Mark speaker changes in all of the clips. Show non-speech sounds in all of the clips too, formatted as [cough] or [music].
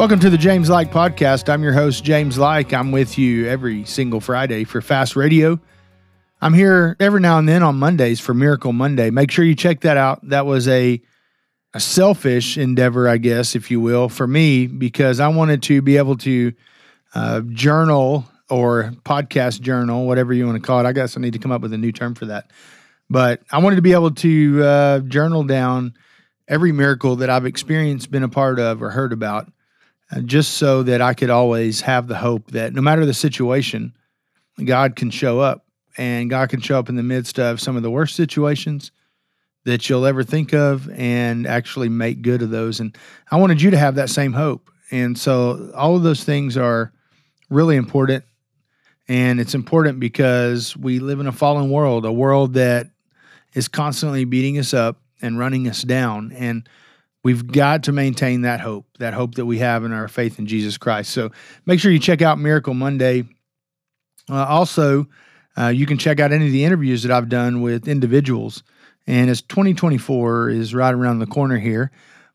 Speaker 1: Welcome to the James Like Podcast. I'm your host, James Like. I'm with you every single Friday for Fast Radio. I'm here every now and then on Mondays for Miracle Monday. Make sure you check that out. That was a, a selfish endeavor, I guess, if you will, for me, because I wanted to be able to uh, journal or podcast journal, whatever you want to call it. I guess I need to come up with a new term for that. But I wanted to be able to uh, journal down every miracle that I've experienced, been a part of, or heard about Uh, just so that I could always have the hope that no matter the situation, God can show up and God can show up in the midst of some of the worst situations that you'll ever think of and actually make good of those. And I wanted you to have that same hope. And so all of those things are really important. And it's important because we live in a fallen world, a world that is constantly beating us up and running us down. And We've got to maintain that hope, that hope that we have in our faith in Jesus Christ. So make sure you check out Miracle Monday. Uh, also, uh, you can check out any of the interviews that I've done with individuals. And as 2024 is right around the corner here,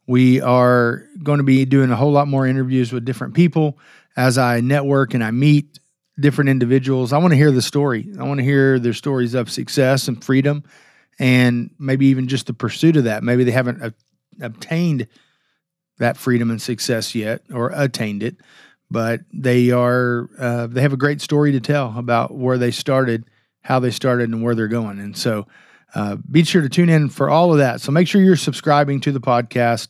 Speaker 1: we are going to be doing a whole lot more interviews with different people as I network and I meet different individuals. I want to hear the story. I want to hear their stories of success and freedom and maybe even just the pursuit of that. Maybe they haven't obtained that freedom and success yet or attained it, but they are uh, they have a great story to tell about where they started, how they started, and where they're going. And so, uh, be sure to tune in for all of that. So make sure you're subscribing to the podcast.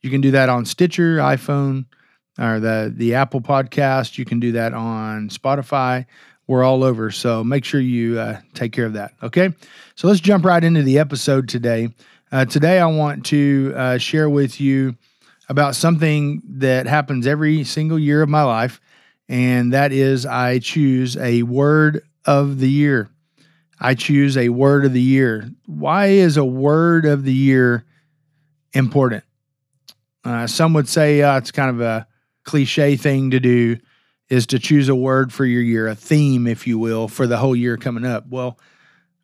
Speaker 1: You can do that on Stitcher, iPhone, or the the Apple Podcast. You can do that on Spotify. We're all over. So make sure you uh, take care of that. Okay. So let's jump right into the episode today. Uh, today, I want to uh, share with you about something that happens every single year of my life, and that is I choose a word of the year. I choose a word of the year. Why is a word of the year important? Uh, some would say uh, it's kind of a cliche thing to do, is to choose a word for your year, a theme, if you will, for the whole year coming up. Well,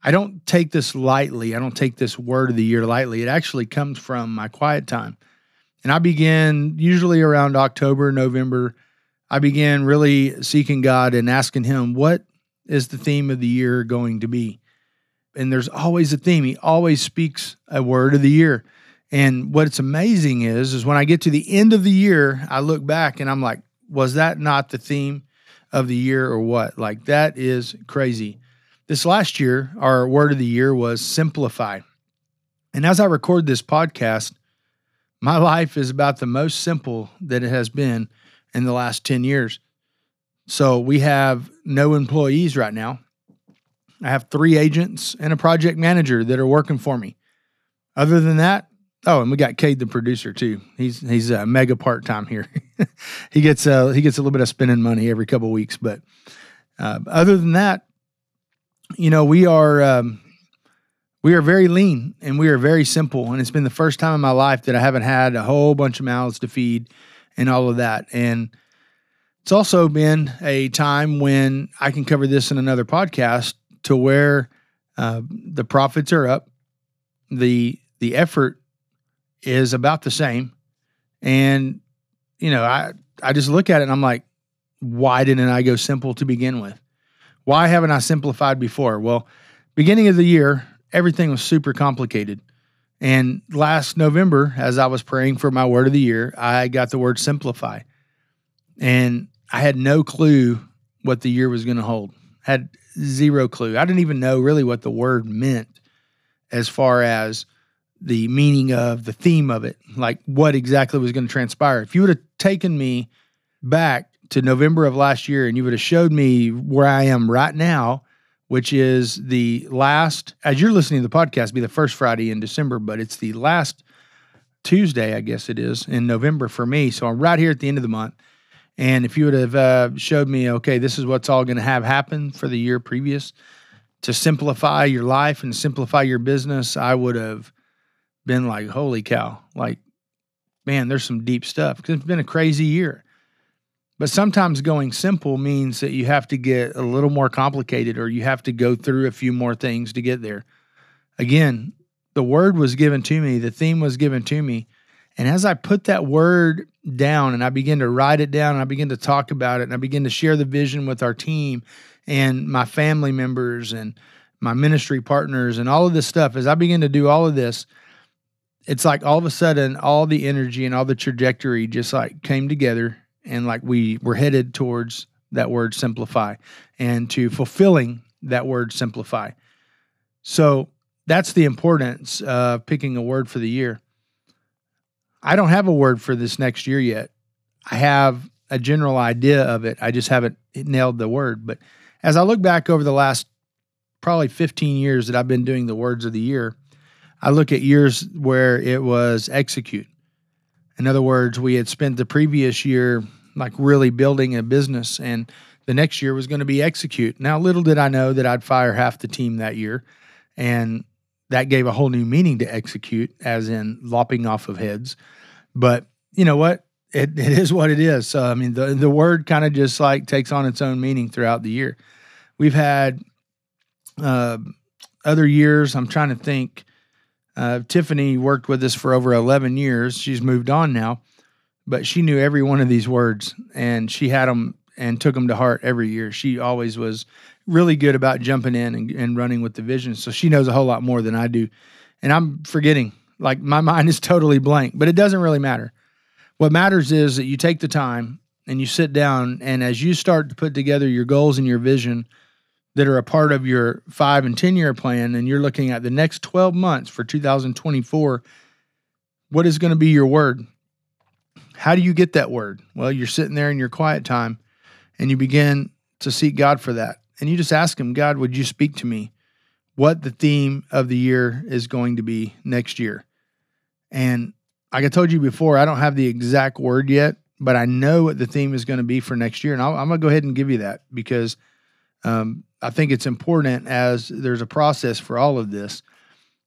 Speaker 1: I don't take this lightly. I don't take this word of the year lightly. It actually comes from my quiet time. And I begin usually around October, November. I began really seeking God and asking Him, what is the theme of the year going to be? And there's always a theme. He always speaks a word of the year. And what's amazing is, is when I get to the end of the year, I look back and I'm like, was that not the theme of the year or what? Like, that is crazy. This last year, our word of the year was simplify. And as I record this podcast, my [laughs] life is about the most simple that it has been in the last 10 years. So we have no employees right now. I have three agents and a project manager that are working for me. Other than that, oh, and we got Cade, the producer, too. He's he's a mega part time here. [laughs] he gets uh, he gets a little bit of spending money every couple weeks, but uh, other than that, you know, we are um, we are very lean and we are very simple. And it's been the first time in my life that I haven't had a whole bunch of mouths to feed and all of that. And it's also been a time when I can cover this in another podcast to where uh, the profits are up, the the effort is about the same, and you know, I I just look at it and I'm like, why didn't I go simple to begin with? Why haven't I simplified before? Well, beginning of the year, everything was super complicated. And last November, as I was praying for my word of the year, I got the word simplify. And I had no clue what the year was going to hold. Had zero clue. I didn't even know really what the word meant as far as the meaning of the theme of it, like what exactly was going to transpire. If you would have taken me back to November of last year and you would have showed me where I am right now, which is the last, as you're listening to the podcast, be the first Friday in December, but it's the last Tuesday, I guess it is, in November for me. So I'm right here at the end of the month. And if you would have uh, showed me, okay, this is what's all going to have happen for the year previous to simplify your life and simplify your business, I would have been like, holy cow, like, man, there's some deep stuff because it's been a crazy year. But sometimes going simple means that you have to get a little more complicated or you have to go through a few more things to get there. Again, the word was given to me, the theme was given to me, And as I put that word down and I begin to write it down and I begin to talk about it and I begin to share the vision with our team and my family members and my ministry partners and all of this stuff, as I begin to do all of this, it's like all of a sudden all the energy and all the trajectory just like came together and like we were headed towards that word simplify and to fulfilling that word simplify. So that's the importance of picking a word for the year. I don't have a word for this next year yet. I have a general idea of it. I just haven't nailed the word. But as I look back over the last probably 15 years that I've been doing the words of the year, I look at years where it was execute. In other words, we had spent the previous year like really building a business and the next year was going to be execute. Now, little did I know that I'd fire half the team that year. And that gave a whole new meaning to execute, as in lopping off of heads. But you know what? It, it is what it is. So, I mean, the, the word kind of just like takes on its own meaning throughout the year. We've had uh, other years, I'm trying to think. Uh, Tiffany worked with us for over 11 years. She's moved on now, but she knew every one of these words and she had them and took them to heart every year. She always was really good about jumping in and, and running with the vision. So she knows a whole lot more than I do. And I'm forgetting, like my [laughs] mind is totally blank, but it doesn't really matter. What matters is that you take the time and you sit down, and as you start to put together your goals and your vision, that are a part of your five and 10 year plan, and you're looking at the next 12 months for 2024, what is going to be your word? How do you get that word? Well, you're sitting there in your quiet time and you begin to seek God for that. And you just ask Him, God, would you speak to me what the theme of the year is going to be next year? And like I told you before, I don't have the exact word yet, but I know what the theme is going to be for next year. And i am going to go ahead and give you that because um, I think it's important as there's a process for all of this.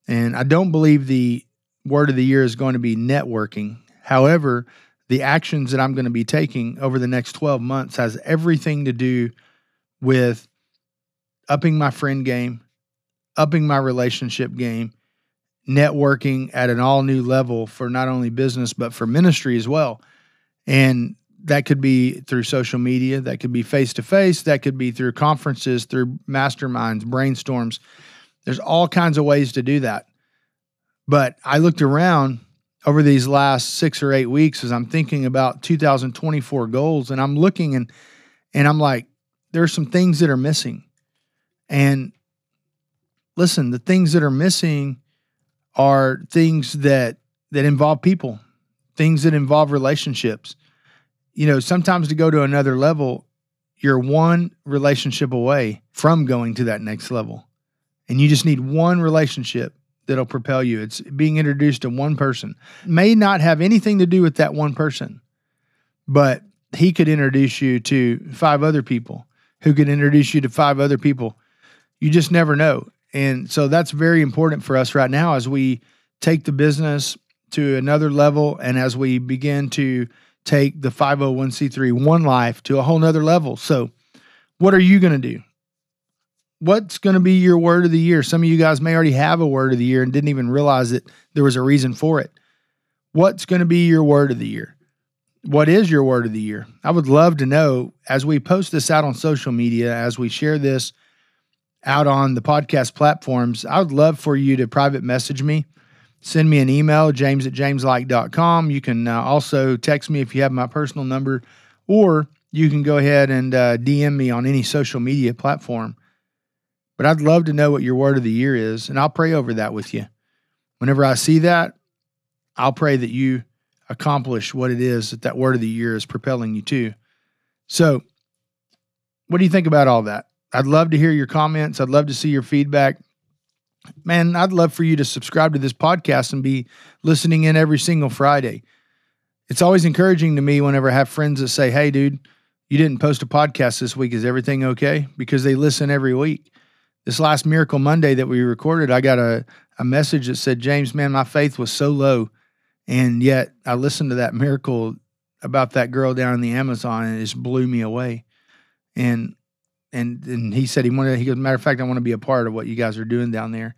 Speaker 1: And I don't believe the word of the year is going to be networking. However, the actions that I'm going to be taking over the next 12 months has everything to do with upping my friend game, upping my relationship game, networking at an all new level for not only business, but for ministry as well. And that could be through social media, that could be face to face, that could be through conferences, through masterminds, brainstorms. There's all kinds of ways to do that. But I looked around over these last six or eight weeks as I'm thinking about 2024 goals, and I'm looking and and I'm like, there's some things that are missing. And listen, the things that are missing are things that that involve people, things that involve relationships you know, sometimes to go to another level, you're one relationship away from going to that next level. And you just need one relationship that'll propel you. It's being introduced to one person. May not have anything to do with that one person, but he could introduce you to five other people who could introduce you to five other people. You just never know. And so that's very important for us right now as we take the business to another level and as we begin to take the 501c3 One Life to a whole nother level. So, what are you going to do? What's going to be your word of the year? Some of you guys may already have a word of the year and didn't even realize that there was a reason for it. What's going to be your word of the year? What is your word of the year? I would love to know as we post this out on social media, as we share this out on the podcast platforms. I would love for you to private message me send me an email, james at jameslike.com. You can uh, also text me if you have my personal number, or you can go ahead and uh, DM me on any social media platform. But I'd love to know what your word of the year is, and I'll pray over that with you. Whenever I see that, I'll pray that you accomplish what it is that that word of the year is propelling you to. So, what do you think about all that? I'd love to hear your comments. I'd love to see your feedback man, I'd love for you to subscribe to this podcast and be listening in every single Friday. It's always encouraging to me whenever I have friends that say, Hey, dude, you didn't post a podcast this week. Is everything okay? Because they listen every week. This last Miracle Monday that we recorded, I got a, a message that said, James, man, my faith was so low. And yet I listened to that miracle about that girl down in the Amazon and it just blew me away. And and and he said he wanted. He goes, matter of fact, I want to be a part of what you guys are doing down there.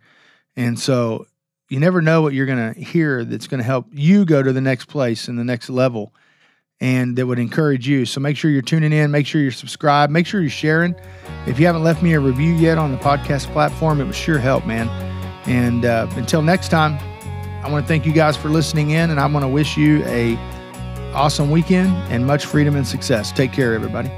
Speaker 1: And so, you never know what you're going to hear that's going to help you go to the next place and the next level and that would encourage you. So make sure you're tuning in, make sure you're subscribed, make sure you're sharing. If you haven't left me a review yet on the podcast platform, it would sure help, man. And uh, until next time, I want to thank you guys for listening in, and I want to wish you a awesome weekend and much freedom and success. Take care, everybody.